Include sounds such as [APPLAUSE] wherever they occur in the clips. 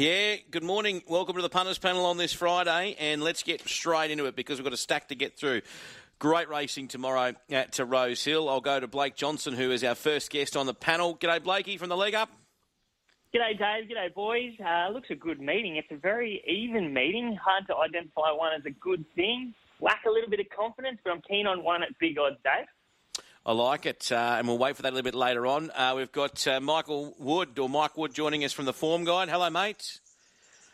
Yeah, good morning. Welcome to the punters panel on this Friday, and let's get straight into it because we've got a stack to get through. Great racing tomorrow at to Rose Hill. I'll go to Blake Johnston, who is our first guest on the panel. G'day, Blakey from the leg up. G'day, Dave. G'day, boys. Uh, looks a good meeting. It's a very even meeting. Hard to identify one as a good thing. Lack a little bit of confidence, but I'm keen on one at big odds, Dave. I like it, uh, and we'll wait for that a little bit later on. Uh, we've got uh, Michael Wood, or Mike Wood, joining us from the Form Guide. Hello, mate.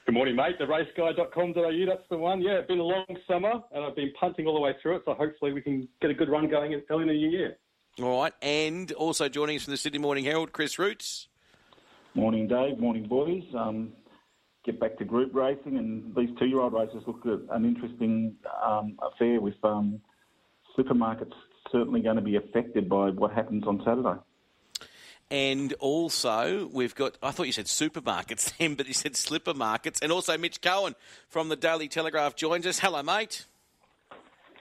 Good morning, mate. The raceguide.com.au, that's the one. Yeah, it's been a long summer, and I've been punting all the way through it, so hopefully we can get a good run going early in the new year. All right, and also joining us from the Sydney Morning Herald, Chris Roots. Morning, Dave. Morning, boys. Um, get back to group racing, and these two-year-old races look at an interesting um, affair with um, supermarkets certainly going to be affected by what happens on Saturday. And also, we've got, I thought you said supermarkets [LAUGHS] then, but you said slipper markets. And also, Mitch Cohen from the Daily Telegraph joins us. Hello, mate.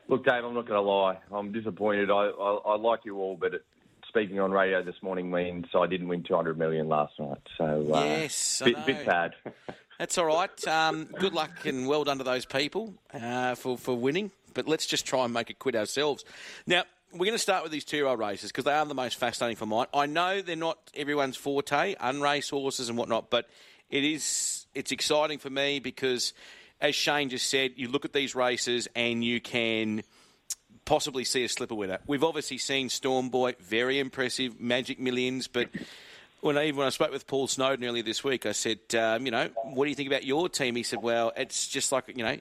Look, Dave, I'm not going to lie. I'm disappointed. I, I, I like you all, but it, speaking on radio this morning means I didn't win 200 million last night. So uh, yes, bit, bit bad. [LAUGHS] That's all right. Um, good luck and well done to those people uh, for for winning. But let's just try and make it quit ourselves. Now we're going to start with these two-year-old races because they are the most fascinating for mine. I know they're not everyone's forte, unrace horses and whatnot, but it is. It's exciting for me because, as Shane just said, you look at these races and you can possibly see a slipper winner. We've obviously seen Storm Boy, very impressive, Magic Millions, but when I, even when I spoke with Paul Snowden earlier this week, I said, um, you know, what do you think about your team? He said, well, it's just like, you know,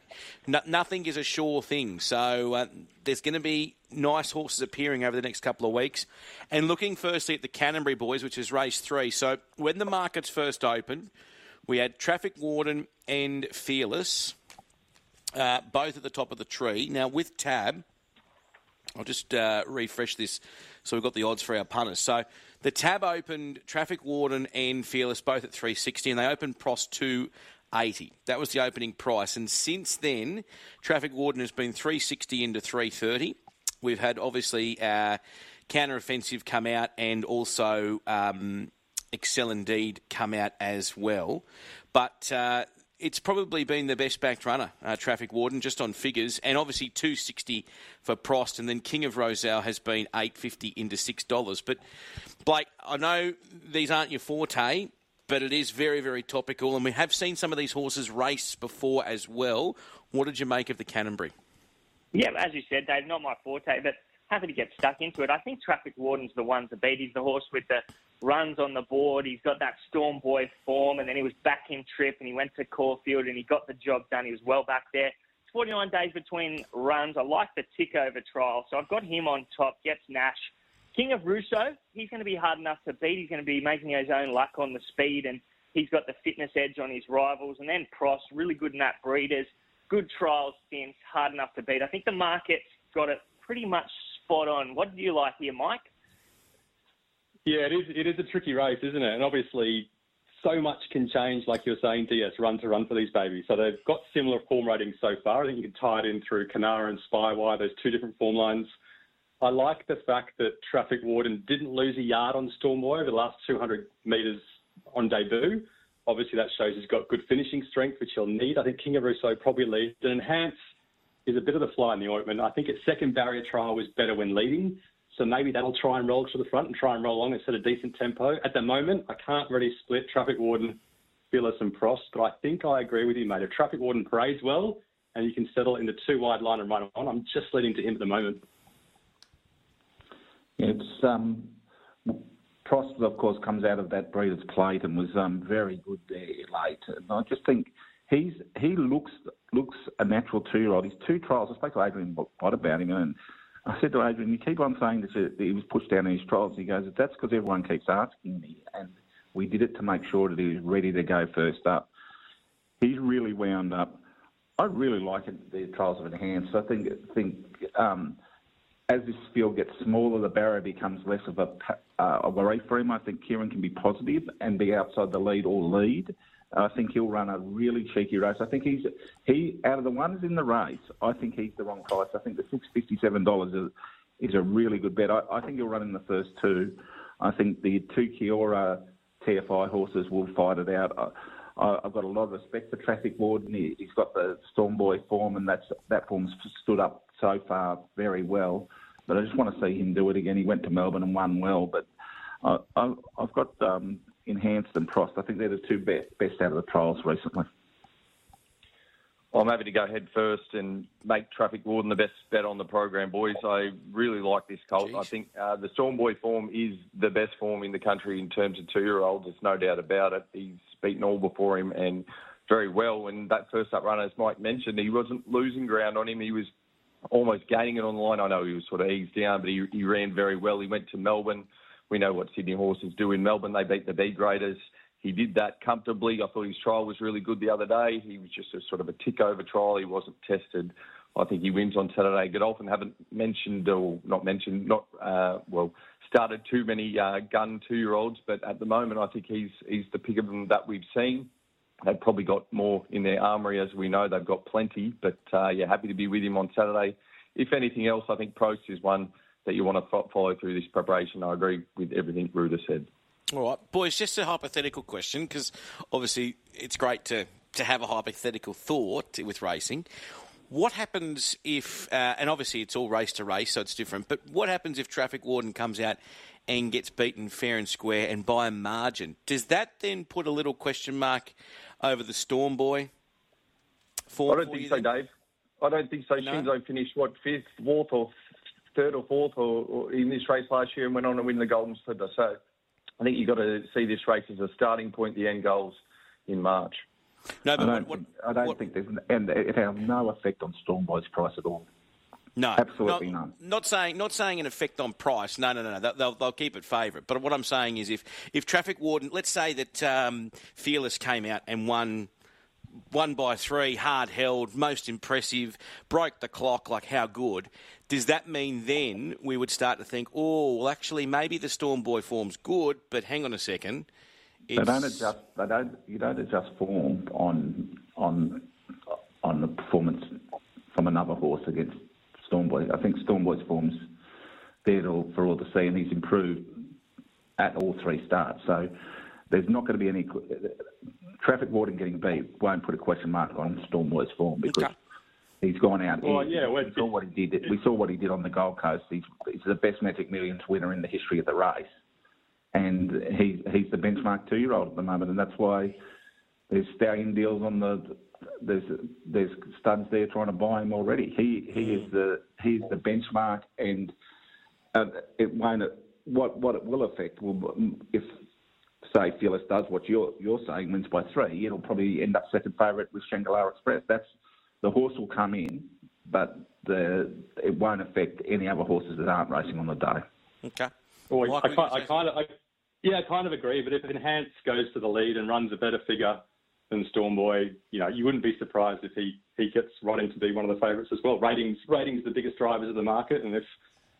no, nothing is a sure thing. So uh, there's going to be nice horses appearing over the next couple of weeks. And looking firstly at the Canterbury Boys, which is race three. So when the markets first opened, we had Traffic Warden and Fearless, uh, both at the top of the tree. Now with Tab, I'll just uh, refresh this so we've got the odds for our punters. So the tab opened Traffic Warden and Fearless both at 360, and they opened Prost 280. That was the opening price. And since then, Traffic Warden has been 360 into 330. We've had obviously our counter offensive come out and also um, Excel Indeed come out as well. But uh, it's probably been the best backed runner, uh, Traffic Warden, just on figures, and obviously two sixty for Prost, and then King of Roselle has been eight fifty into six dollars. But Blake, I know these aren't your forte, but it is very very topical, and we have seen some of these horses race before as well. What did you make of the Canterbury? Yeah, as you said, Dave, not my forte, but happy to get stuck into it. I think Traffic Warden's the one to beat. He's the horse with the runs on the board. He's got that Storm Boy form, and then he was back in trip, and he went to Caulfield, and he got the job done. He was well back there. It's 49 days between runs. I like the tick over trial, so I've got him on top. Gets Nash. King of Russo, he's going to be hard enough to beat. He's going to be making his own luck on the speed, and he's got the fitness edge on his rivals. And then Prost, really good in that breeders. Good trials since, hard enough to beat. I think the market's got it pretty much spot on. What do you like here, Mike? Yeah, it is. It is a tricky race, isn't it? And obviously, so much can change, like you're saying, DS, run to run for these babies. So they've got similar form ratings so far. I think you can tie it in through Canara and Spywire, those two different form lines. I like the fact that Traffic Warden didn't lose a yard on Stormboy over the last 200 metres on debut. Obviously, that shows he's got good finishing strength, which he'll need. I think King of Russo probably leads. And Enhance is a bit of the fly in the ointment. I think its second barrier trial was better when leading. So maybe that'll try and roll to the front and try and roll along and set a decent tempo. At the moment, I can't really split Traffic Warden, Fearless and Prost, but I think I agree with you, mate. If Traffic Warden parades well and you can settle in the two wide line and run on, I'm just leading to him at the moment. It's um, Prost, of course, comes out of that Breeders' Plate and was um, very good there late. And I just think he's he looks looks a natural two year old. His two trials. I spoke to Adrian Bott about him, and I said to Adrian, "You keep on saying that he was pushed down in his trials." He goes, "That's because everyone keeps asking me, and we did it to make sure that he was ready to go first up." He's really wound up. I really like it, the trials of enhanced. I think think um, as this field gets smaller, the barrier becomes less of a uh, a for him. I think Kieran can be positive and be outside the lead or lead. I think he'll run a really cheeky race. I think he's he out of the ones in the race. I think he's the wrong price. I think the six fifty seven dollars is is a really good bet. I, I, think he'll run in the first two. I think the two Kiora TFI horses will fight it out. I, I've got a lot of respect for Traffic Warden. He, he's got the Storm Boy form, and that's that form's stood up so far very well. But I just want to see him do it again. He went to Melbourne and won well, but I, I've got um, Enhanced and Prost. I think they're the two best, best out of the trials recently. I'm happy to go head first and make Traffic Warden the best bet on the program, boys. I really like this colt. Jeez. I think uh, the Storm Boy form is the best form in the country in terms of two-year-olds. There's no doubt about it. He's beaten all before him and very well. And that first up run, as Mike mentioned, he wasn't losing ground on him. He was almost gaining it on the line. I know he was sort of eased down, but he, he ran very well. He went to Melbourne. We know what Sydney horses do in Melbourne. They beat the B graders. He did that comfortably. I thought his trial was really good the other day. He was just a sort of a tick over trial. He wasn't tested. I think he wins on Saturday. Godolphin haven't mentioned or not mentioned, not uh, well, started too many uh, gun two-year-olds, but at the moment I think he's he's the pick of them that we've seen. They've probably got more in their armoury, as we know. They've got plenty, but uh, yeah, happy to be with him on Saturday. If anything else, I think Prost is one that you want to follow through this preparation. I agree with everything Ruda said. All right, boys, just a hypothetical question because obviously it's great to, to have a hypothetical thought with racing. What happens if, uh, and obviously it's all race to race, so it's different, but what happens if Traffic Warden comes out and gets beaten fair and square and by a margin? Does that then put a little question mark over the Storm Boy? I don't think so, then? Dave. I don't think so. No? Shinzo finished what fifth, fourth, or third or fourth, or, or in this race last year, and went on to win the Golden Slipper. So I think you've got to see this race as a starting point. The end goals in March. No, I but don't, what, think, I don't what- think there's, and it has no effect on Storm Boy's price at all. No, Absolutely no, none. Not saying, not saying an effect on price. No, no, no, no. They'll- They'll, they'll keep it favourite. But what I'm saying is, if if traffic warden, let's say that um, Fearless came out and won. One by three, hard held, most impressive, broke the clock. Like how good? Does that mean then we would start to think, oh, well, actually, maybe the Storm Boy form's good, but hang on a second, They don't adjust. They don't. You don't adjust form on on on the performance from another horse against Stormboy. I think Stormboy's form's there for all to see, and he's improved at all three starts. So there's not going to be any traffic warden getting beat. Won't put a question mark on Stormboy's form because. Okay. He's gone out. Well, he, yeah, we saw what he did. We saw what he did on the Gold Coast. He's, he's the best Magic Millions winner in the history of the race, and he's he's the benchmark two-year-old at the moment, and that's why there's stallion deals on the there's there's studs there trying to buy him already. He he is the he's the benchmark, and uh, it won't. What what it will affect will if say Fearless does what you're you're saying wins by three, it'll probably end up second favourite with Shangri-La Express. That's the horse will come in, but the it won't affect any other horses that aren't racing on the day. okay. Well, Mike, I, what ki- do you I kind of, I, yeah, I kind of agree. But if Enhance goes to the lead and runs a better figure than Storm Boy, you know, you wouldn't be surprised if he, he gets right in to be one of the favourites as well. Ratings, ratings, are the biggest drivers of the market, and if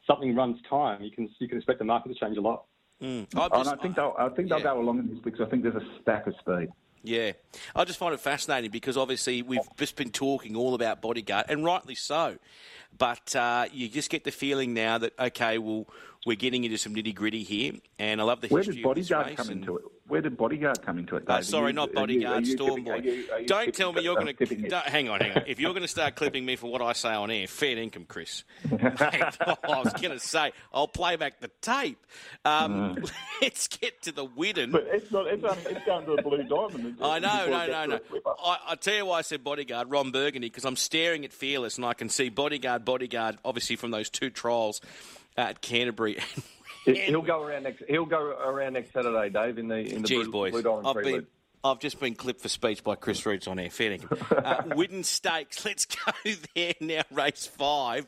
something runs time, you can you can expect the market to change a lot. Mm. Oh, I'm and I think they'll I think they'll yeah. go along in this because I think there's a stack of speed. Yeah, I just find it fascinating because obviously we've just been talking all about bodyguard, and rightly so. But uh, you just get the feeling now that okay, well, we're getting into some nitty gritty here, and I love the Where history did of this Bodyguard race. come and- into it? Where did Bodyguard come into it? Uh, Dave? Sorry, you- not bodyguard, are you Storm Boy. are you- are you Don't tell me you're going to. Hang on, hang on. [LAUGHS] If you're going to start clipping me for what I say on air, fair income, Chris. Mate, [LAUGHS] [LAUGHS] I was going to say I'll play back the tape. Um, let's get to the Widden. But it's not. It's, um, it's going to a blue diamond. I know, no, no, no. I, I tell you why I said bodyguard, Ron Burgundy, because I'm staring at Fearless and I can see bodyguard, bodyguard, obviously from those two trials at Canterbury. [LAUGHS] He'll go around next. He'll go around next Saturday, Dave, in the in the Jeez, blue, boys, blue diamond I've prelude. been. I've just been clipped for speech by Chris Roots on air. Fair dinkum. [LAUGHS] Uh, Widden Stakes. Let's go [LAUGHS] there now. Race five.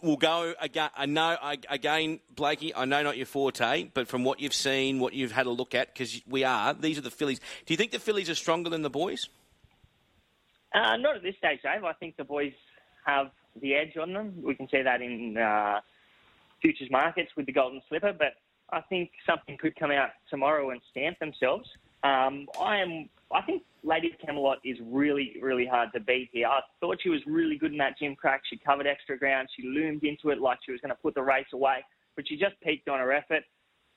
We'll go again. I know again, Blakey. I know not your forte, but from what you've seen, what you've had a look at, because we are. These are the fillies. Do you think the fillies are stronger than the boys? Uh, not at this stage, Dave. I think the boys have the edge on them. We can see that in uh, futures markets with the Golden Slipper, but I think something could come out tomorrow and stamp themselves. Um, I am. I think Lady Camelot is really, really hard to beat here. I thought she was really good in that Gimcrack. She covered extra ground. She loomed into it like she was going to put the race away, but she just peaked on her effort.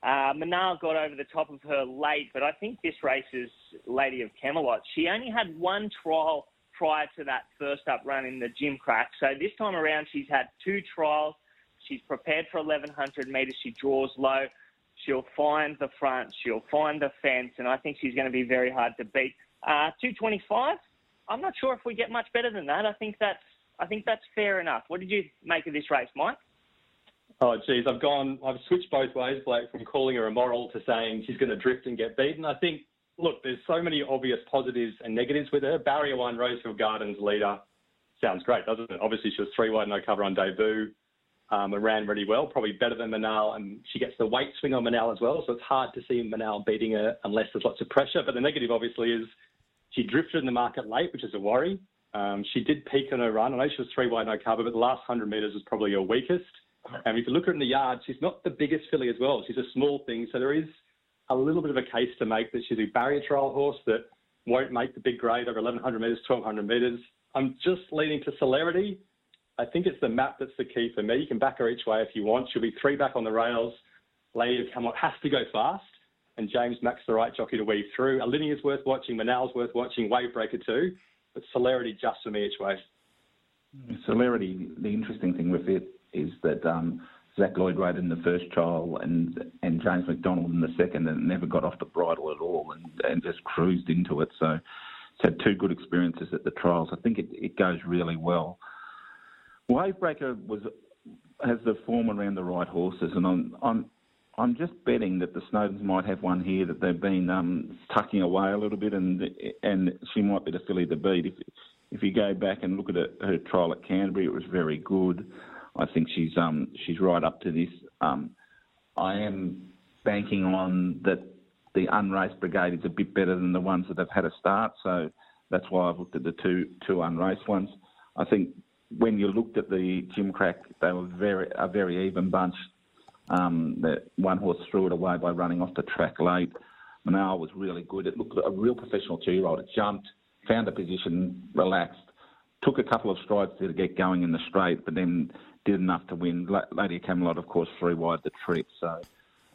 Uh, Manal got over the top of her late, but I think this race is Lady of Camelot. She only had one trial prior to that first up run in the Gimcrack. So this time around, she's had two trials. She's prepared for 1100 metres. She draws low. She'll find the front. She'll find the fence, and I think she's going to be very hard to beat. Uh, 225. I'm not sure if we get much better than that. I think that's I think that's fair enough. What did you make of this race, Mike? Oh, geez, I've gone, I've switched both ways, Blake, from calling her a immoral to saying she's going to drift and get beaten. I think, look, there's so many obvious positives and negatives with her. Barrier one, Rosehill Gardens leader, sounds great, doesn't it? Obviously, she was three wide, no cover on debut, um, and ran really well, probably better than Manal, and she gets the weight swing on Manal as well, so it's hard to see Manal beating her unless there's lots of pressure. But the negative, obviously, is she drifted in the market late, which is a worry. Um, she did peak on her run. I know she was three wide, no cover, but the last 100 metres was probably her weakest. And if you look at her in the yard, she's not the biggest filly as well. She's a small thing, so there is a little bit of a case to make that she's a barrier trial horse that won't make the big grade over 1100 metres, 1200 metres. I'm just leaning to celerity. I think it's the map that's the key for me. You can back her each way if you want. She'll be three back on the rails. Lady of Camelot has to go fast, and James Mack's the right jockey to weave through. Alinia's worth watching. Manal's worth watching. Wavebreaker too, but celerity just for me each way. Celerity. The interesting thing with it is that um, Zach Lloyd rode in the first trial and and James McDonald in the second and never got off the bridle at all and, and just cruised into it. So it's had two good experiences at the trials. I think it, it goes really well. Wavebreaker was has the form around the right horses, and I'm I'm I'm just betting that the Snowdens might have one here that they've been um, tucking away a little bit, and and she might be the filly to beat. If if you go back and look at her, her trial at Canterbury, it was very good. I think she's um she's right up to this. Um, I am banking on that the unraced brigade is a bit better than the ones that have had a start, so that's why I've looked at the two two unraced ones. I think when you looked at the Gimcrack, they were very a very even bunch. Um, that one horse threw it away by running off the track late. Manal was really good. It looked a real professional two-year-old. It jumped, found a position, relaxed, took a couple of strides to get going in the straight, but then did enough to win. Lady Camelot, of course, three wide the trip. So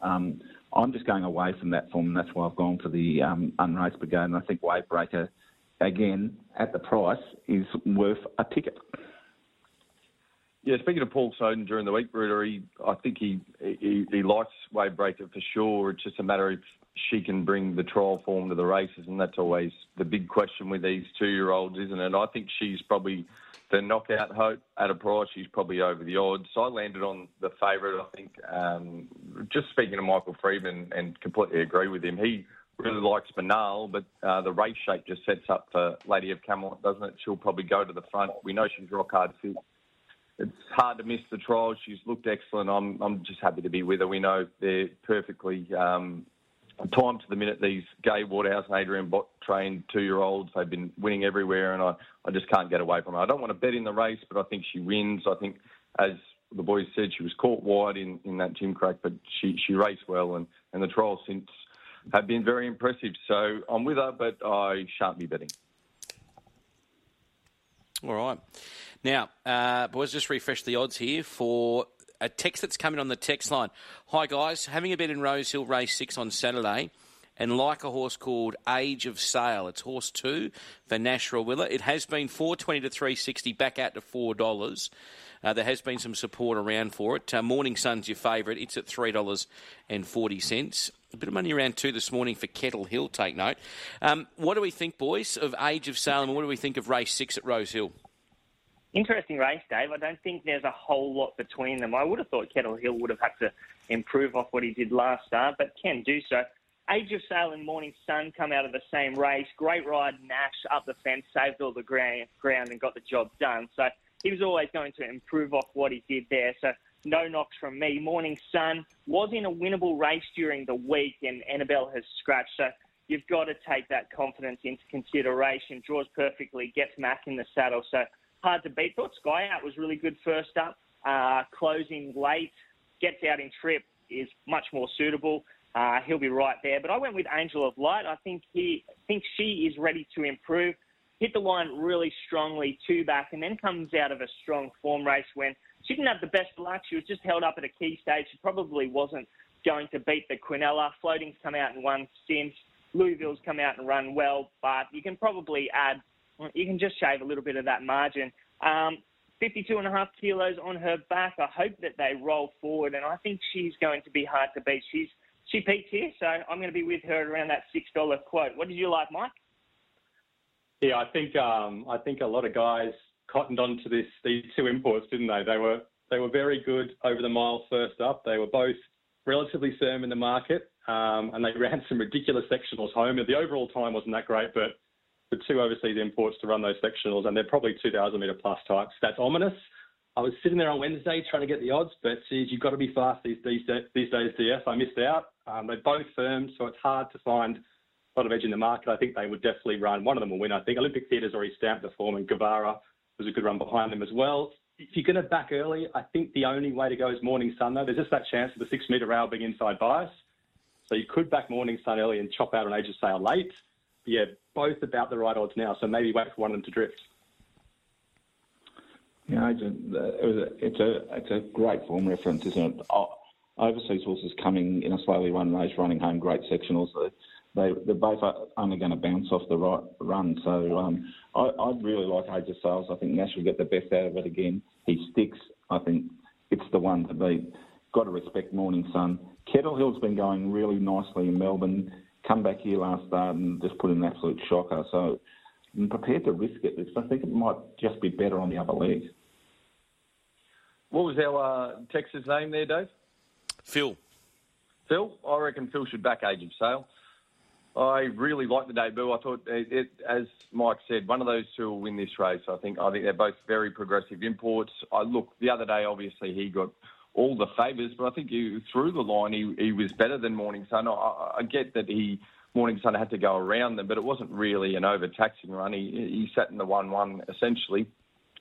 um, I'm just going away from that form, and that's why I've gone for the um, unraced brigade. And I think Wavebreaker, again, at the price, is worth a ticket. Yeah, speaking of Paul Snowden during the week, Bruder, he, I think he, he he likes Wavebreaker for sure. It's just a matter if she can bring the trial form to the races, and that's always the big question with these two-year-olds, isn't it? I think she's probably the knockout hope at a price. She's probably over the odds. So I landed on the favourite. I think. Um, just speaking to Michael Freedman, and completely agree with him. He really likes Manal, but uh, the race shape just sets up for Lady of Camelot, doesn't it? She'll probably go to the front. We know she's rock hard fit it's hard to miss the trial. She's looked excellent. I'm I'm just happy to be with her. We know they're perfectly um, timed to the minute. These Gai Waterhouse and Adrian Bott trained two year olds. They've been winning everywhere, and I, I just can't get away from her. I don't want to bet in the race, but I think she wins. I think, as the boys said, she was caught wide in, in that Gimcrack, but she, she raced well, and, and the trials since have been very impressive. So I'm with her, but I shan't be betting. All right. Now, uh, boys, just refresh the odds here for a text that's coming on the text line. Hi, guys. Having a bet in Rosehill Race 6 on Saturday and like a horse called Age of Sail. It's horse two for Nash Rawiller. It has been 420 to 360, back out to $4. Uh, there has been some support around for it. Uh, Morning Sun's your favourite. It's at $3.40. A bit of money around two this morning for Kettle Hill, take note. Um, what do we think, boys, of Age of Sail and what do we think of race six at Rosehill? Interesting race, Dave. I don't think there's a whole lot between them. I would have thought Kettle Hill would have had to improve off what he did last start, but can do so. Age of Sail and Morning Sun come out of the same race. Great ride, Nash up the fence, saved all the ground, and got the job done. So he was always going to improve off what he did there. So no knocks from me. Morning Sun was in a winnable race during the week, and Annabelle has scratched. So you've got to take that confidence into consideration. Draws perfectly, gets Mac in the saddle. So hard to beat. Thought Sky Out was really good first up. Uh, closing late, gets out in trip is much more suitable. Uh, he'll be right there. But I went with Angel of Light. I think he think she is ready to improve. Hit the line really strongly, two back, and then comes out of a strong form race when she didn't have the best luck. She was just held up at a key stage. She probably wasn't going to beat the Quinella. Floating's come out and won since. Louisville's come out and run well, but you can probably add, you can just shave a little bit of that margin. Um, 52 and a half kilos on her back. I hope that they roll forward, and I think she's going to be hard to beat. She's she peaked here, so I'm going to be with her around that six dollar quote. What did you like, Mike? Yeah, I think um, I think a lot of guys cottoned onto this these two imports, didn't they? They were they were very good over the mile first up. They were both relatively firm in the market, um, and they [LAUGHS] ran some ridiculous sectionals home. The overall time wasn't that great, but the two overseas imports to run those sectionals, and they're probably 2,000 metre plus types. That's ominous. I was sitting there on Wednesday trying to get the odds, but geez, you've got to be fast these, these, these days, DS. I missed out. Um, they're both firm, so it's hard to find a lot of edge in the market. I think they would definitely run. One of them will win. I think Olympic Theatre's already stamped the form, and Guevara was a good run behind them as well. If you're going to back early, I think the only way to go is Morning Sun, though. There's just that chance of the six metre rail being inside bias. So you could back Morning Sun early and chop out an Age of Sail late. Yeah, both about the right odds now, so maybe wait for one of them to drift. Yeah, it's a, it's a, it's a great form reference, isn't it? Oh, overseas horses coming in a slowly run race, running home great sectionals. They, they're both only going to bounce off the right run. So um, I, I really like Age of Sales. I think Nash will get the best out of it again. He sticks. I think it's the one to beat. Got to respect Morning Sun. Kettle Hill's been going really nicely in Melbourne come back here last start and just put in an absolute shocker. So I'm prepared to risk it because I think it might just be better on the other leg. What was our uh, Texas name there, Dave? Phil. Phil? I reckon Phil should back Age of Sail. I really like the debut. I thought, it, it, as Mike said, one of those two will win this race. I think. I think they're both very progressive imports. I look the other day. Obviously, he got all the favours, but I think he, through the line he, he was better than Morning Sun. I, I get that he Morning Sun had to go around them, but it wasn't really an overtaxing run. He, he sat in the one-one essentially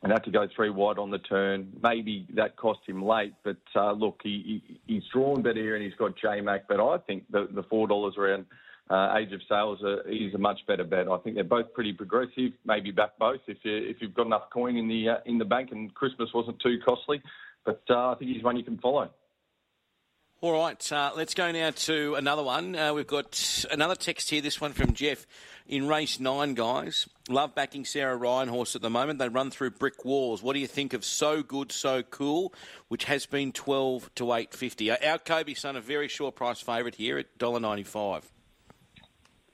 and had to go three wide on the turn. Maybe that cost him late, but uh, look, he, he, he's drawn better here and he's got J Mac. But I think the, the four dollars around uh, Age of Sales is a much better bet. I think they're both pretty progressive. Maybe back both if you if you've got enough coin in the uh, in the bank and Christmas wasn't too costly. But uh, I think he's one you can follow. All right, uh, let's go now to another one. Uh, we've got another text here, this one from Jeff. In race nine, guys, love backing Sarah Ryan horse at the moment. They run through brick walls. What do you think of So Good, So Cool, which has been 12 to 8.50? Uh, our Kobe son, a very short price favourite here at $1.95.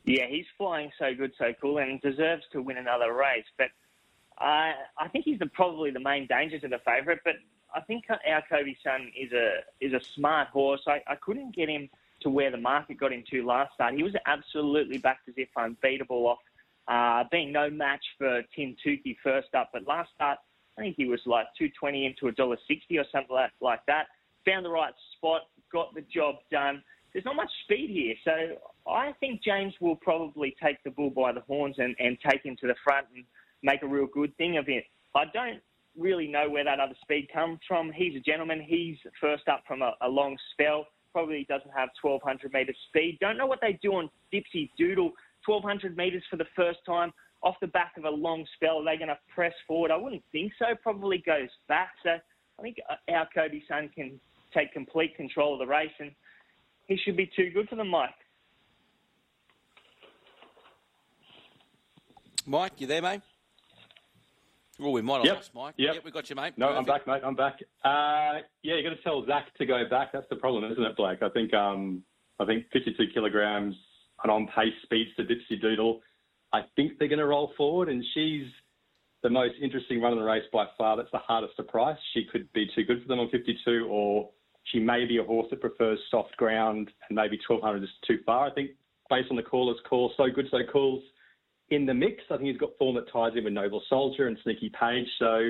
Yeah, he's flying so good, so cool, and deserves to win another race. But uh, I think he's the, probably the main danger to the favourite. But I think our Kobe son is a is a smart horse. I, I couldn't get him to where the market got him to last start. He was absolutely backed as if unbeatable off uh, being no match for Tim Tukey first up. But last start, I think he was like 220 into a dollar sixty or something like, like that. Found the right spot, got the job done. There's not much speed here, so I think James will probably take the bull by the horns and, and take him to the front and make a real good thing of it. I don't really know where that other speed comes from. He's a gentleman. He's first up from a, a long spell. Probably doesn't have 1200 metre speed. Don't know what they do on Dipsy Doodle. 1200 metres for the first time off the back of a long spell. Are they going to press forward? I wouldn't think so. Probably goes back. So I think uh, our Kobe son can take complete control of the race and he should be too good for them, Mike. Mike, you there, mate? Well, we might have yep. lost Mike. Yep. yep, we got you, mate. No, Perfect. I'm back, mate. I'm back. Uh, yeah, you got to tell Zach to go back. That's the problem, isn't it, Blake? I think um, I think 52 kilograms and on pace speeds to Dipsy Doodle. I think they're going to roll forward, and she's the most interesting run in the race by far. That's the hardest to price. She could be too good for them on 52, or she may be a horse that prefers soft ground, and maybe 1200 is too far. I think based on the caller's call, so good, so cool's in the mix. I think he's got form that ties in with Noble Soldier and Sneaky Page. So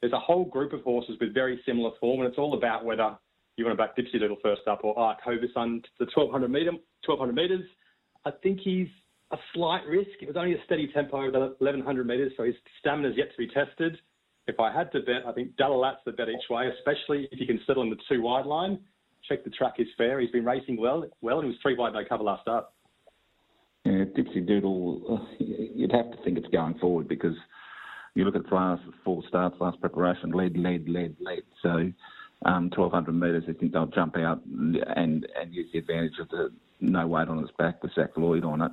there's a whole group of horses with very similar form, and it's all about whether you want to back Dipsy Doodle first up or Ark Hoversun to the 1200 meter, 1200 meters. I think he's a slight risk. It was only a steady tempo the 1100 meters, so his stamina is yet to be tested. If I had to bet, I think Dalalat's the bet each way, especially if you can settle in the two wide line. Check the track is fair. He's been racing well, well, and he was three wide no cover last start. Yeah, Dipsy Doodle, you'd have to think it's going forward because you look at last four starts, last preparation, lead, lead, lead, lead. So um, 1200 metres, I think they'll jump out and, and, and use the advantage of the no weight on its back with Zach Lloyd on it.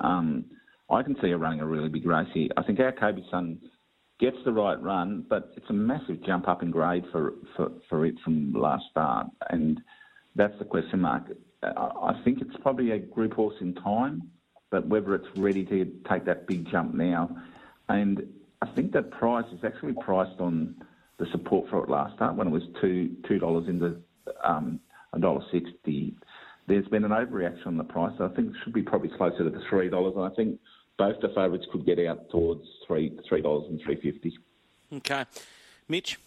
Um, I can see her running a really big race here. I think our Kobe Sun gets the right run, but it's a massive jump up in grade for, for, for it from last start. And that's the question mark. I think it's probably a group horse in time, but whether it's ready to take that big jump now. And I think that price is actually priced on the support for it last start when it was two two dollars into um, a dollar sixty. There's been an overreaction on the price. I think it should be probably closer to the three dollars. And I think both the favourites could get out towards three three dollars and three fifty. Okay, Mitch.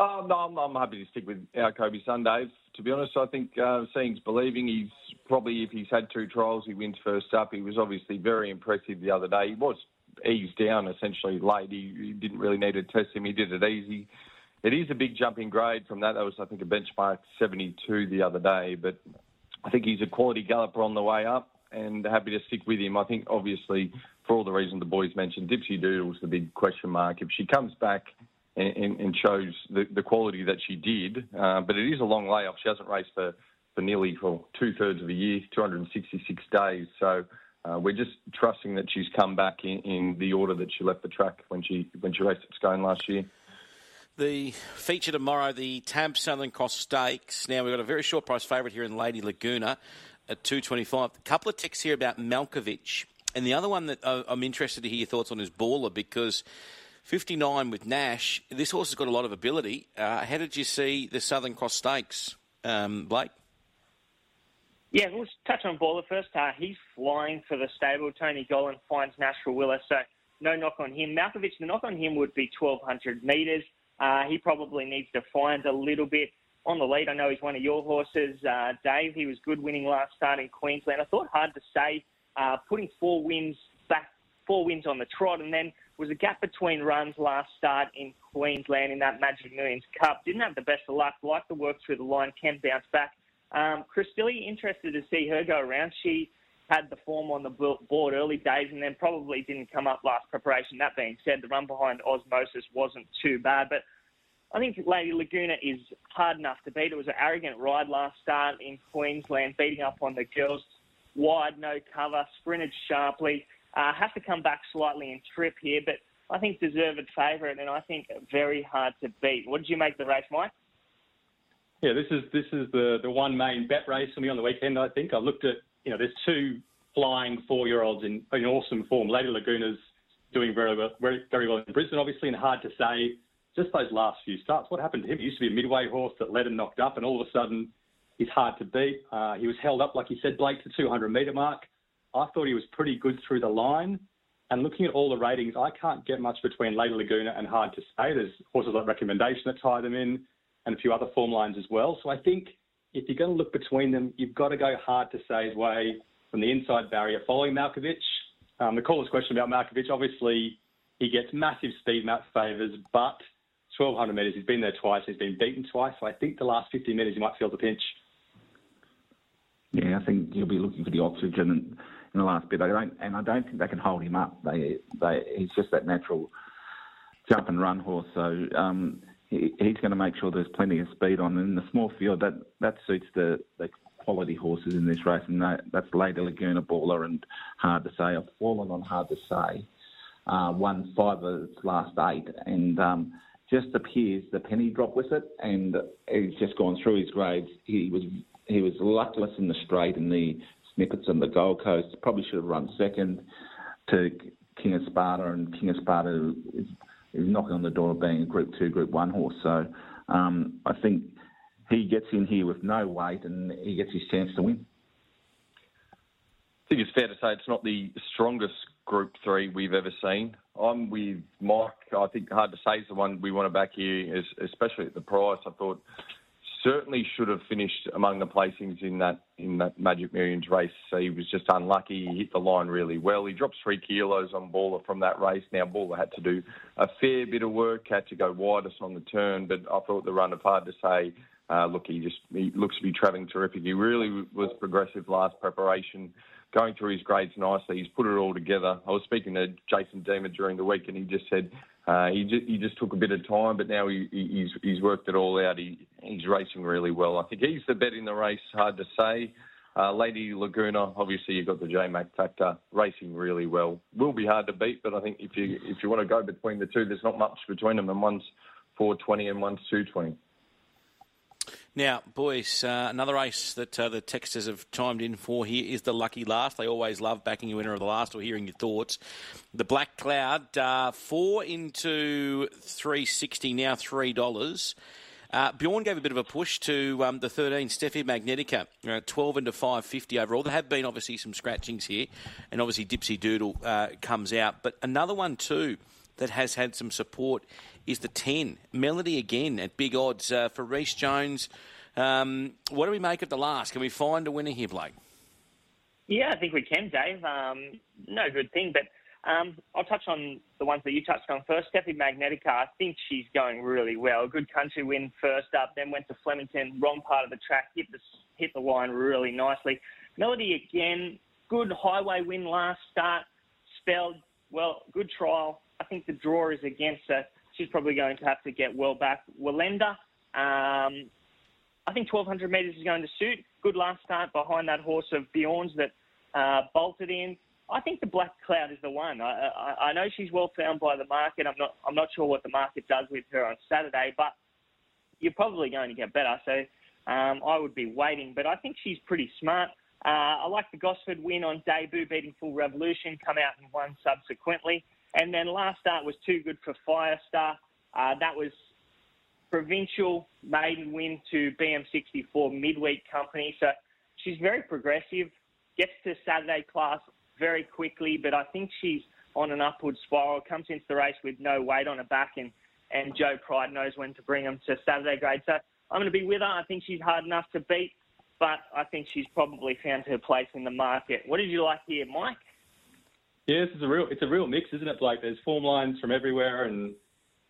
Oh, no, I'm, I'm, happy to stick with our Kobe Sundays. To be honest, I think uh, seeing's believing. He's probably, if he's had two trials, he wins first up. He was obviously very impressive the other day. He was eased down essentially late. He, he didn't really need to test him. He did it easy. It is a big jump in grade from that. That was, I think, a benchmark 72 the other day. But I think he's a quality galloper on the way up and happy to stick with him. I think, obviously, for all the reasons the boys mentioned, Dipsy Doodle's the big question mark. If she comes back and, and, shows the, the, quality that she did, uh, but it is a long layoff. She hasn't raced for, for nearly for two thirds of a year, 266 days. So uh, we're just trusting that she's come back in, in, the order that she left the track when she when she raced at Scone last year. The feature tomorrow, the Tab Southern Cross Stakes. Now we've got a very short price favourite here in Lady Laguna at two twenty five. A couple of ticks here about Malkovich, and the other one that I'm interested to hear your thoughts on is Baller because. 59 with Nash. This horse has got a lot of ability. Uh, how did you see the Southern Cross Stakes, um, Blake? Yeah, we'll touch on Baller first. Uh, he's flying for the stable. Tony Gollan finds Nash Rawiller, so no knock on him. Malkovich, the knock on him would be 1,200 metres. Uh, he probably needs to find a little bit on the lead. I know he's one of your horses, uh, Dave. He was good winning last start in Queensland. I thought hard to say, uh, putting four wins back, four wins on the trot, and then was a gap between runs last start in Queensland in that Magic Millions Cup. Didn't have the best of luck. Like the work through the line, can bounce back. Um, Christilli, interested to see her go around. She had the form on the board early days and then probably didn't come up last preparation. That being said, the run behind Osmosis wasn't too bad, but I think Lady Laguna is hard enough to beat. It was an arrogant ride last start in Queensland, beating up on the girls wide, no cover, sprinted sharply. Uh, have to come back slightly in trip here, but I think deserved favourite and I think very hard to beat. What did you make the race, Mike? Yeah, this is this is the the one main bet race for me on the weekend. I think I looked at you know there's two flying four year olds in, in awesome form. Lady Laguna's doing very well, very, very well in Brisbane, obviously, and hard to say. Just those last few starts, what happened to him? He used to be a midway horse that led and knocked up, and all of a sudden he's hard to beat. Uh, he was held up, like you said, Blake, to 200 metre mark. I thought he was pretty good through the line. And looking at all the ratings, I can't get much between Lady Laguna and Hard to Say. There's horses like Recommendation that tie them in and a few other form lines as well. So I think if you're going to look between them, you've got to go hard to say's way from the inside barrier following Malkovich. Um, the caller's question about Malkovich, obviously he gets massive speed map favours, but 1200 metres, he's been there twice, he's been beaten twice. So I think the last 50 metres he might feel the pinch. Yeah, I think he'll be looking for the oxygen in the last bit. I don't, and I don't think they can hold him up. They, they, he's just that natural jump and run horse. So um, he, he's going to make sure there's plenty of speed on. And in the small field, that that suits the, the quality horses in this race, and that, that's Lady Laguna Baller and Hard to Say. I've fallen on Hard to Say. Uh, won five of its last eight, and um, just appears the penny drop with it, and he's just gone through his grades. He was he was luckless in the straight and the snippets on the Gold Coast. Probably should have run second to King of Sparta, and King of Sparta is is knocking on the door of being a Group Two, Group One horse. So um, I think he gets in here with no weight and he gets his chance to win. I think it's fair to say it's not the strongest Group Three we've ever seen. I'm with Mike. I think hard to say is the one we want to back here, especially at the price. I thought certainly should have finished among the placings in that in that Magic Millions race. So he was just unlucky. He hit the line really well. He dropped three kilos on Baller from that race. Now Baller had to do a fair bit of work, had to go widest on the turn, but I thought the run of hard to say. Uh, look, he just he looks to be travelling terrific. He really was progressive last preparation. Going through his grades nicely. He's put it all together. I was speaking to Jason Deemer during the week, and he just said uh, he, just, he just took a bit of time, but now he, he's, he's worked it all out. He, he's racing really well. I think he's the bet in the race, hard to say. Uh, Lady Laguna, obviously you've got the J Mac factor, racing really well. Will be hard to beat, but I think if you if you want to go between the two, there's not much between them, and one's 420 and one's 220. Now, boys, uh, another race that uh, the texters have chimed in for here is the Lucky Last. They always love backing your winner of the last or hearing your thoughts. The Black Cloud, uh, four into 360, now $3. Uh, Bjorn gave a bit of a push to um, the 13, Steffi Magnetica, uh, 12 into 550 overall. There have been obviously some scratchings here, and obviously Dipsy Doodle uh, comes out. But another one too that has had some support is the 10. Melody again at big odds uh, for Reese Jones. Um, what do we make of the last? Can we find a winner here, Blake? Yeah, I think we can, Dave. Um, no good thing, but um, I'll touch on the ones that you touched on first. Steffi Magnetica, I think she's going really well. Good country win first up, then went to Flemington, wrong part of the track, hit the hit the line really nicely. Melody again, good highway win last start, spelled well, good trial. I think the draw is against her she's probably going to have to get well back. Walenda, um, I think 1200 metres is going to suit. Good last start behind that horse of Bjorn's that uh, bolted in. I think the Black Cloud is the one. I, I, I know she's well found by the market. I'm not. I'm not sure what the market does with her on Saturday, but you're probably going to get better. So um, I would be waiting. But I think she's pretty smart. Uh, I like the Gosford win on debut, beating Full Revolution, come out and won subsequently. And then last start was too good for Firestar. Uh, that was provincial maiden win to BM64 midweek company. So she's very progressive, gets to Saturday class very quickly, but I think she's on an upward spiral, comes into the race with no weight on her back, and, and Joe Pride knows when to bring them to Saturday grade. So I'm going to be with her. I think she's hard enough to beat, but I think she's probably found her place in the market. What did you like here, Mike? This is a real it's a real mix, isn't it? Blake? there's form lines from everywhere, and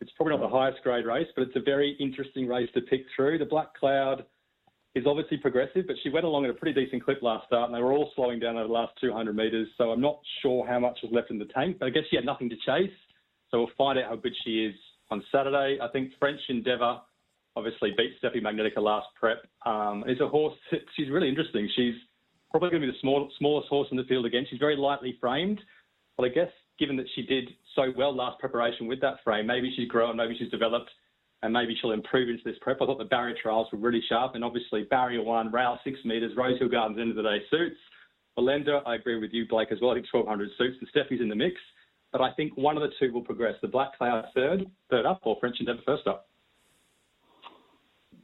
it's probably not the highest grade race, but it's a very interesting race to pick through. The Black Cloud is obviously progressive, but she went along at a pretty decent clip last start, and they were all slowing down over the last 200 metres. So I'm not sure how much was left in the tank, but I guess she had nothing to chase. So we'll find out how good she is on Saturday. I think French Endeavour obviously beat Steffi Magnetica last prep. Um, it's a horse. She's really interesting. She's probably going to be the small, smallest horse in the field again. She's very lightly framed. But I guess given that she did so well last preparation with that frame, maybe she's grown, maybe she's developed, and maybe she'll improve into this prep. I thought the barrier trials were really sharp, and obviously barrier one, rail six metres, Rosehill Gardens end of the day suits. Belinda, I agree with you, Blake, as well. I think 1200 suits, and Steffi's in the mix. But I think one of the two will progress. The Black Cloud third, third up, or French Endeavour first up.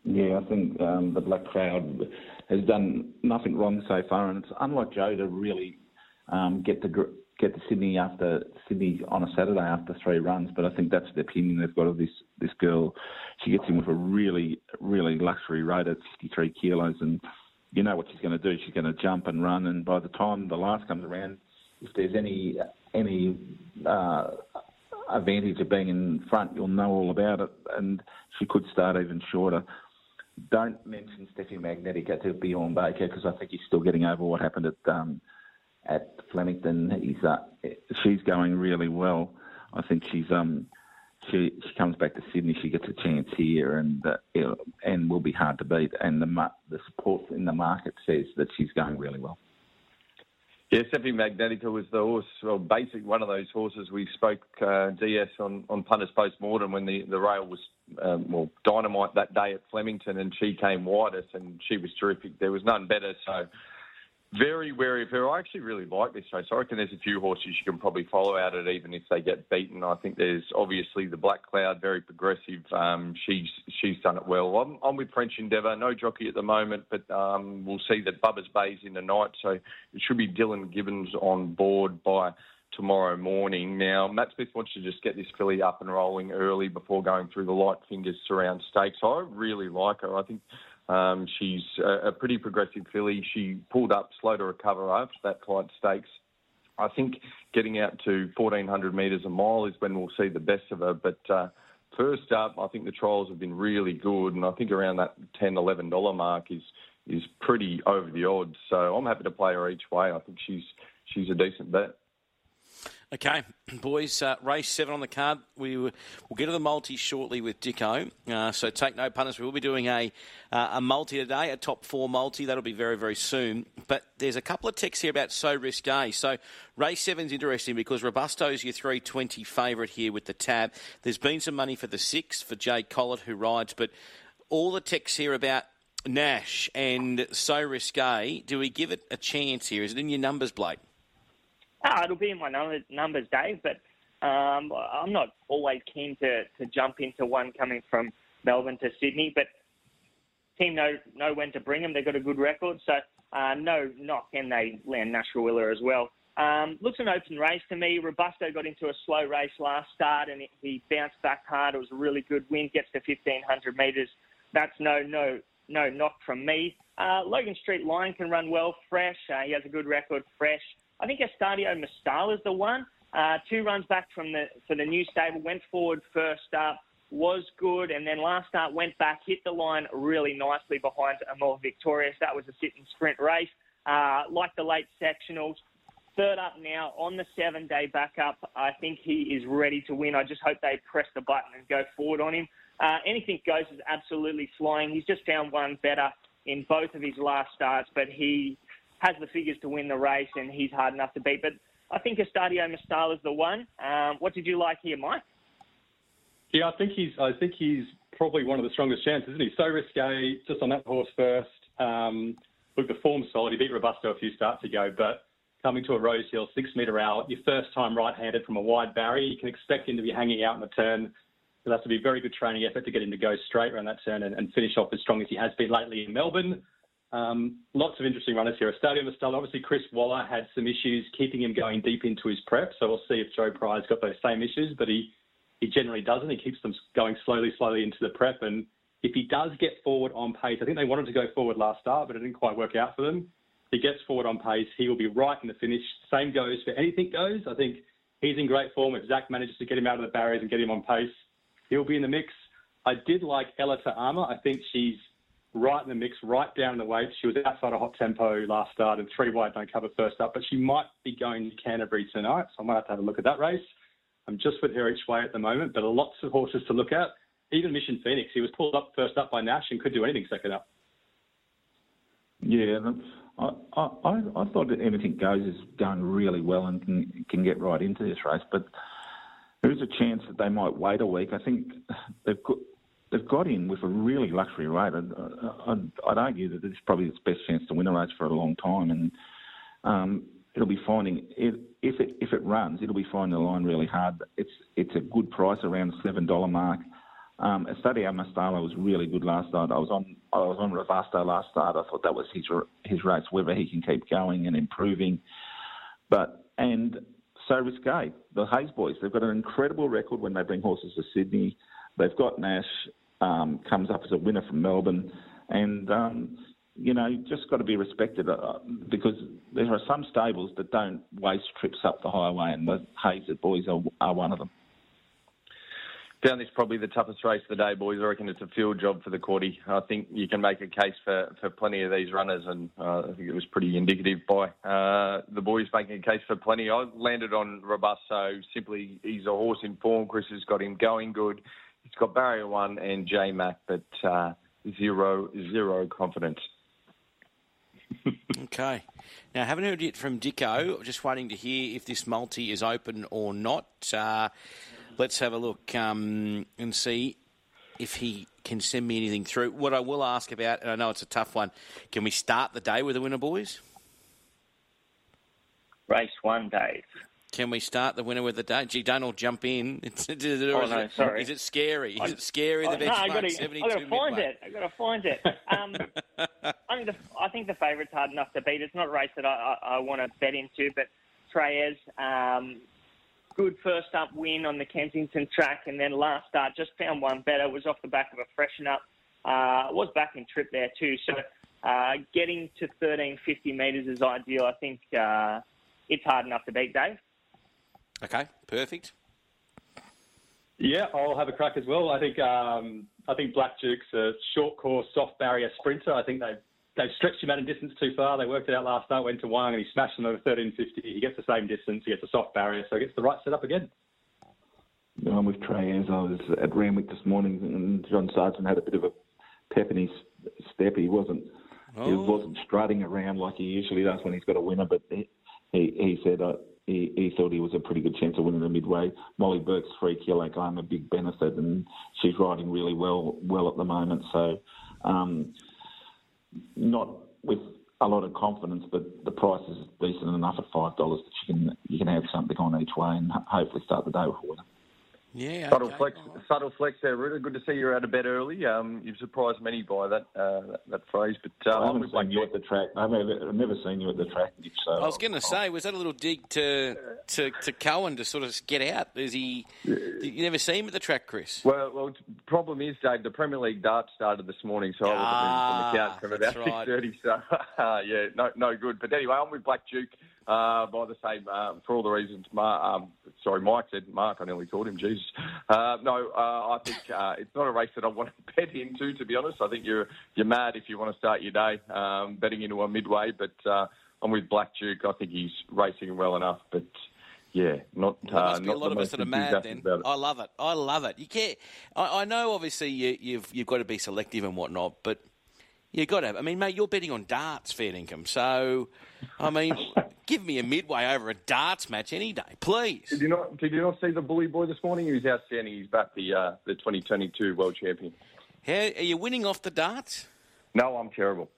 Yeah, I think um, the Black Cloud has done nothing wrong so far, and it's unlike Joe to really um, get the get to Sydney after Sydney on a Saturday after three runs. But I think that's the opinion they've got of this this girl. She gets in with a really really luxury rate at 53 kilos, and you know what she's going to do. She's going to jump and run, and by the time the last comes around, if there's any any uh, advantage of being in front, you'll know all about it, and she could start even shorter. Don't mention Steffi Magnetica to Bjorn Baker because I think he's still getting over what happened at um, at Flemington. He's uh, she's going really well. I think she's um she she comes back to Sydney. She gets a chance here, and uh, and will be hard to beat. And the the support in the market says that she's going really well. Yeah, Steffi Magnetica was the horse, well, basic one of those horses we spoke uh, DS on on punters post mortem when the the rail was um, well dynamite that day at Flemington, and she came widest, and she was terrific. There was none better. So very wary of her. I actually really like this race. I reckon there's a few horses you can probably follow out it, even if they get beaten. I think there's obviously the Black Cloud, very progressive. Um, she's she's done it well. I'm, I'm, with French Endeavour, no jockey at the moment, but um, we'll see that Bubba's Bay's in the night, so it should be Dylan Gibbons on board by tomorrow morning. Now, Matt Smith wants to just get this filly up and rolling early before going through the light fingers surround stakes. I really like her. I think um, she's a, a, pretty progressive filly. She pulled up slow to recover after that Clyde Stakes. I think getting out to 1,400 metres a mile is when we'll see the best of her. But uh, first up, I think the trials have been really good, and I think around that 10 $11 mark is is pretty over the odds. So I'm happy to play her each way. I think she's she's a decent bet. Okay, [CLEARS THROAT] boys, uh, race seven on the card. We will we'll get to the multi shortly with Dicko. Uh, so take no punters. We will be doing a uh, a multi today, a top four multi. That'll be very very soon. But there's a couple of texts here about so risque. So race seven's interesting because Robusto's your 320 favourite here with the tab. There's been some money for the six for Jay Collett who rides, but all the texts here about Nash and so risque. Do we give it a chance here? Is it in your numbers, Blake? Oh, it'll be in my number, numbers, Dave, but um, I'm not always keen to, to jump into one coming from Melbourne to Sydney, but team know know when to bring them. They've got a good record, so uh, no knock, and they land Nash Rawiller as well. Um, looks an open race to me. Robusto got into a slow race last start, and he bounced back hard. It was a really good win. Gets to 1500 metres. That's no no no knock from me. Uh, Logan Street Lion can run well, fresh. Uh, he has a good record, fresh. I think Estadio Mistal is the one. Uh, two runs back from the for the new stable, went forward first up, was good, and then last start went back, hit the line really nicely behind Amor Victorious. That was a sit and sprint race. Uh, like the late sectionals, third up now on the seven day backup. I think he is ready to win. I just hope they press the button and go forward on him. Uh, anything goes is absolutely flying. He's just found one better in both of his last starts, but he has the figures to win the race, and he's hard enough to beat. But I think Estadio Mistal is the one. Um, what did you like here, Mike? Yeah, I think he's. I think he's probably one of the strongest chances, isn't he? So risque, just on that horse first. Um, look, the form's solid. He beat Robusto a few starts ago, but coming to a Rosehill, six metre out, your first time right-handed from a wide barrier, you can expect him to be hanging out in the turn. It has to be a very good training effort to get him to go straight around that turn and, and finish off as strong as he has been lately in Melbourne. Um, lots of interesting runners here. A stadium Style, obviously Chris Waller had some issues keeping him going deep into his prep, so we'll see if Joe Pride's got those same issues, but he, he generally doesn't. He keeps them going slowly, slowly into the prep, and if he does get forward on pace, I think they wanted to go forward last start, but it didn't quite work out for them. If he gets forward on pace, he will be right in the finish. Same goes for anything goes. I think he's in great form. If Zach manages to get him out of the barriers and get him on pace, he'll be in the mix. I did like Ella Armour. I think she's right in the mix, right down in the weight. She was outside a hot tempo last start and three wide don't cover first up, but she might be going to Canterbury tonight, so I might have to have a look at that race. I'm just with her each way at the moment, but lots of horses to look at. Even Mission Phoenix, he was pulled up first up by Nash and could do anything second up. Yeah, I, I, I thought that anything goes is going really well and can, can get right into this race, but there is a chance that they might wait a week. I think they've got, they've got in with a really luxury rate. I'd, I'd, I'd argue that it's probably its best chance to win a race for a long time, and um, it'll be finding it, if it if it runs, it'll be finding the line really hard. It's it's a good price around the seven dollar mark. Um, Estadio Mastala was really good last start. I was on I was on Robusto last start. I thought that was his his race. Whether he can keep going and improving, but and so risque. The Hayes boys, they've got an incredible record when they bring horses to Sydney. They've got Nash um, comes up as a winner from Melbourne, and um, you know, you just got to be respected uh, because there are some stables that don't waste trips up the highway, and the Hayes boys are, are one of them. Found this probably the toughest race of the day, boys. I reckon it's a field job for the quaddy. I think you can make a case for, for plenty of these runners, and uh, I think it was pretty indicative by uh, the boys making a case for plenty. I landed on Robusto. Simply, he's a horse in form. Chris has got him going good. He's got barrier one and J Mac, but uh, zero zero confidence. [LAUGHS] okay. Now, haven't heard yet from Dicko. Just waiting to hear if this multi is open or not. Uh, let's have a look um, and see if he can send me anything through. What I will ask about, and I know it's a tough one, can we start the day with a winner, boys? Race one, Dave. Can we start the winner with the day? Gee, don't all jump in. [LAUGHS] It's, oh, no, sorry. Is it scary? Is it scary, the benchmark? No, i got to find it. i got to find it. Um, [LAUGHS] I, mean, the, I think the favourite's hard enough to beat. It's not a race that I, I, I want to bet into, but Treyes, um, good first up win on the Kensington track, and then last start just found one better. Was off the back of a freshen up. Uh, was back in trip there too. So uh, getting to 1350 metres is ideal. I think uh, it's hard enough to beat, Dave. Okay, perfect. Yeah, I'll have a crack as well. I think um, I think Black Duke's a short course, soft barrier sprinter. I think they've they've stretched him out in distance too far. They worked it out last night, went to Wang, and he smashed them over 1350. He gets the same distance, he gets a soft barrier, so he gets the right setup again. I'm with Trey as I was at Randwick this morning, and John Sargent had a bit of a pep in his step. He wasn't oh. he wasn't strutting around like he usually does when he's got a winner, but he he, he said uh, he, he thought he was a pretty good chance of winning the midway. Molly Bourke's free kilogram a big benefit, and she's riding really well well at the moment. So, um, not with a lot of confidence, but the price is decent enough at five dollars that you can you can have something on each way and hopefully start the day with a winner. Yeah, subtle okay. flex, subtle flex there. Really good to see you're out of bed early. Um, you've surprised many by that uh, that, that, phrase. But uh, I haven't seen you at the track. I've never, I've never seen you at the track. So I was going to say, was that a little dig to to to Cohen to sort of get out? Is he? You never see him at the track, Chris? Well, well. Problem is, Dave, the Premier League dart started this morning, so I was ah, on the couch from about six right. thirty. So [LAUGHS] yeah, no, no good. But anyway, I'm with Black Duke uh, by the same uh, for all the reasons. Mark, um, sorry, Mike said. Mark, I nearly called him. Jesus. Uh, no, uh, I think uh, it's not a race that I want to [LAUGHS] bet into. To be honest, I think you're you're mad if you want to start your day um, betting into a midway. But uh, I'm with Black Duke. I think he's racing well enough, but. Yeah, not. There must be a lot of us that are mad. Then I love it. I love it. You can't. I, I know, obviously, you, you've you've got to be selective and whatnot, but you got to. Have, I mean, mate, you're betting on darts, fair income. So, I mean, [LAUGHS] give me a midway over a darts match any day, please. Did you not? Did you not see the bully boy this morning? He was outstanding. He's back the uh, the 2022 world champion. How are you winning off the darts? No, I'm terrible.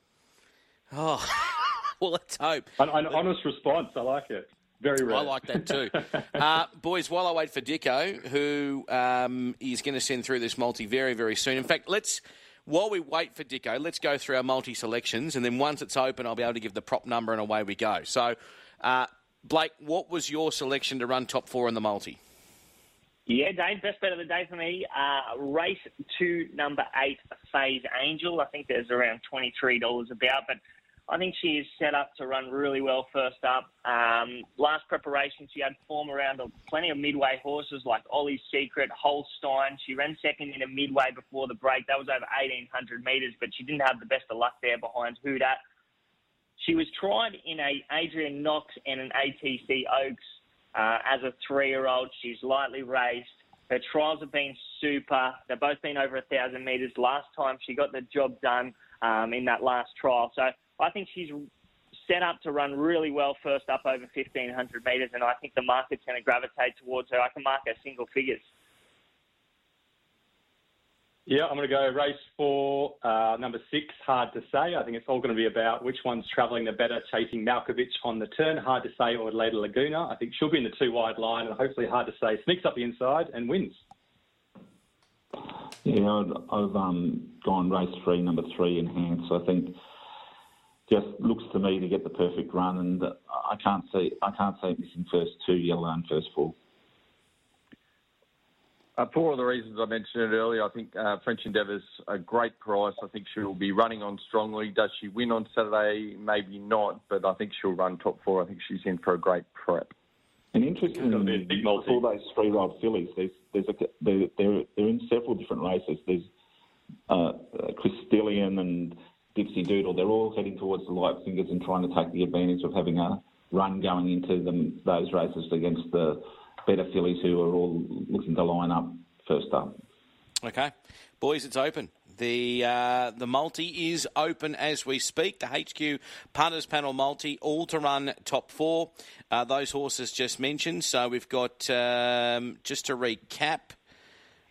Oh, [LAUGHS] well, let's hope. An, an honest response. I like it. Very rare. I like that too. [LAUGHS] uh, boys, while I wait for Dicko, who um, is going to send through this multi very, very soon. In fact, let's while we wait for Dicko, let's go through our multi selections, and then once it's open, I'll be able to give the prop number, and away we go. So, uh, Blake, what was your selection to run top four in the multi? Yeah, Dave, best bet of the day for me. Uh, race two, number eight, Phase Angel. I think there's around $23 about, but I think she is set up to run really well first up. Um, last preparation, she had form around plenty of midway horses like Ollie's Secret, Holstein. She ran second in a midway before the break. That was over 1,800 metres, but she didn't have the best of luck there behind Who Dat. She was tried in a Adrian Knox and an ATC Oaks uh, as a three-year-old. She's lightly raced. Her trials have been super. They've both been over a thousand metres. Last time she got the job done um, in that last trial. So I think she's set up to run really well first up over 1,500 metres, and I think the market's going to gravitate towards her. I can mark her single figures. Yeah, I'm going to go race four, uh, number six, hard to say. I think it's all going to be about which one's travelling the better, chasing Malkovich on the turn, hard to say, or Leda Laguna. I think she'll be in the two wide line, and hopefully, hard to say, sneaks up the inside and wins. Yeah, I've, I've um, gone race three, number three, Enhance. I think just looks to me to get the perfect run, and I can't see I can't see it missing first two yellow and first four. Uh, for all the reasons I mentioned earlier, I think uh, French Endeavour's a great price. I think she'll be running on strongly. Does she win on Saturday? Maybe not, but I think she'll run top four. I think she's in for a great prep. And interestingly, all those three-year-old fillies, there's, there's a, they're, they're, they're in several different races. There's uh, Christillion and Dixie Doodle, they're all heading towards the light fingers and trying to take the advantage of having a run going into them, those races against the better fillies who are all looking to line up first up. Okay, boys, it's open. The uh, the multi is open as we speak. The HQ punters panel multi, all to run top four. Uh, those horses just mentioned. So we've got um, just to recap.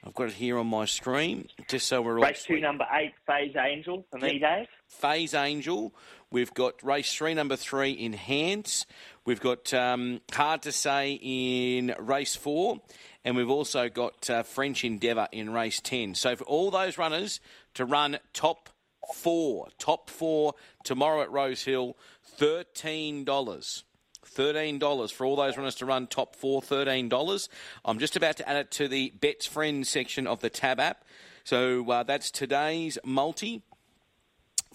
I've got it here on my screen, just so we're all. Race two, number eight, Phase Angel for me, Dave. Phase Angel. We've got race three, number three, Enhance. We've got um, Hard to Say in race four. And we've also got uh, French Endeavour in race 10. So for all those runners to run top four, top four tomorrow at Rose Hill, $13. $13 for all those runners to run top four, $13. I'm just about to add it to the Bets Friends section of the Tab app. So uh, that's today's multi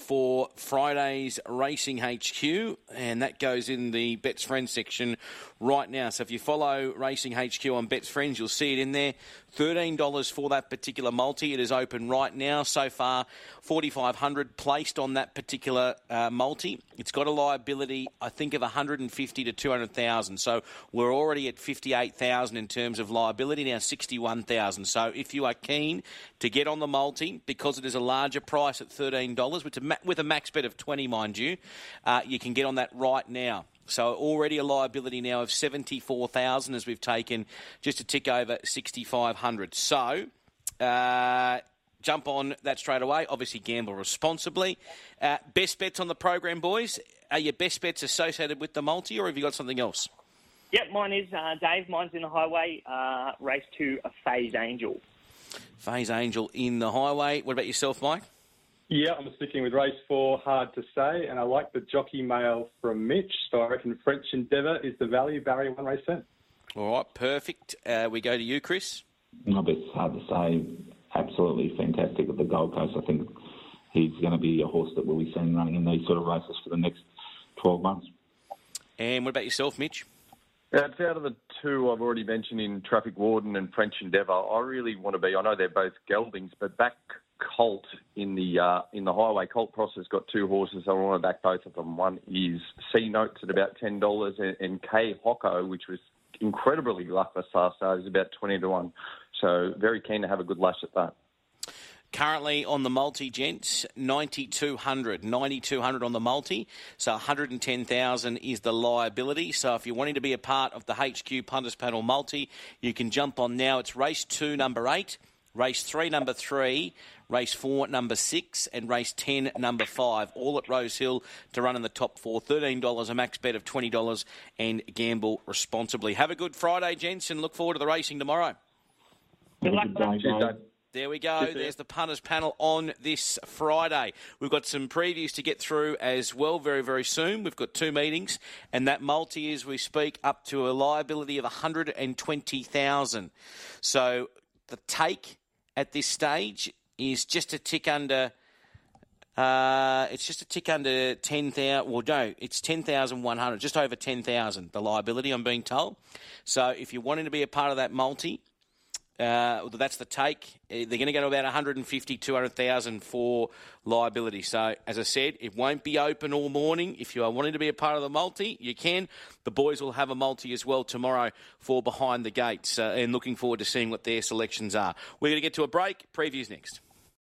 for Friday's Racing HQ, and that goes in the Bets Friends section right now. So if you follow Racing HQ on Bets Friends, you'll see it in there. $13 for that particular multi. It is open right now. So far, 4500 placed on that particular uh, multi. It's got a liability, I think, of 150 to 200,000. So we're already at 58,000 in terms of liability, now 61,000. So if you are keen to get on the multi, because it is a larger price at $13, with a, with a max bet of 20, mind you, uh, you can get on that right now. So already a liability now of 74,000 as we've taken just a tick over 6,500. So uh, jump on that straight away. Obviously gamble responsibly. Uh, best bets on the program, boys. Are your best bets associated with the multi or have you got something else? Yep, mine is uh, Dave. Mine's in the highway. Uh, race to a Phase Angel. Phase Angel in the highway. What about yourself, Mike? Yeah, I'm sticking with race four, hard to say, and I like the jockey mail from Mitch, so I reckon French Endeavour is the value, Barry one race ten. All right, perfect. Uh, we go to you, Chris. No, but it's hard to say. Absolutely fantastic at the Gold Coast. I think he's going to be a horse that we'll be seeing running in these sort of races for the next 12 months. And what about yourself, Mitch? Yeah, it's out of the two I've already mentioned in Traffic Warden and French Endeavour. I really want to be. I know they're both geldings, but back Colt in the uh, in the highway. Colt has got two horses. I want to back both of them. One is C Notes at about ten dollars, and, and K Hocko, which was incredibly luckless last start, is about twenty to one. So very keen to have a good lash at that. Currently on the multi, gents, 9,200. 9,200 on the multi. So 110,000 is the liability. So if you're wanting to be a part of the HQ Punters Panel multi, you can jump on now. It's race two, number eight. Race three, number three, race four, number six, and race 10, number five, all at Rose Hill to run in the top four. $13, a max bet of $20, and gamble responsibly. Have a good Friday, gents, and look forward to the racing tomorrow. Good luck, Cheers, There we go. There's the punters panel on this Friday. We've got some previews to get through as well very, very soon. We've got two meetings, and that multi as we speak up to a liability of 120,000. So the take at this stage is just a tick under. Uh, it's just a tick under ten thousand. Well, no, it's ten thousand one hundred, just over ten thousand. The liability, I'm being told. So, if you're wanting to be a part of that multi, uh, that's the take. Uh, They're going to go to about 150, 200,000 for liability. So, as I said, it won't be open all morning. If you are wanting to be a part of the multi, you can. The boys will have a multi as well tomorrow for Behind the Gates uh, and looking forward to seeing what their selections are. We're going to get to a break. Previews next.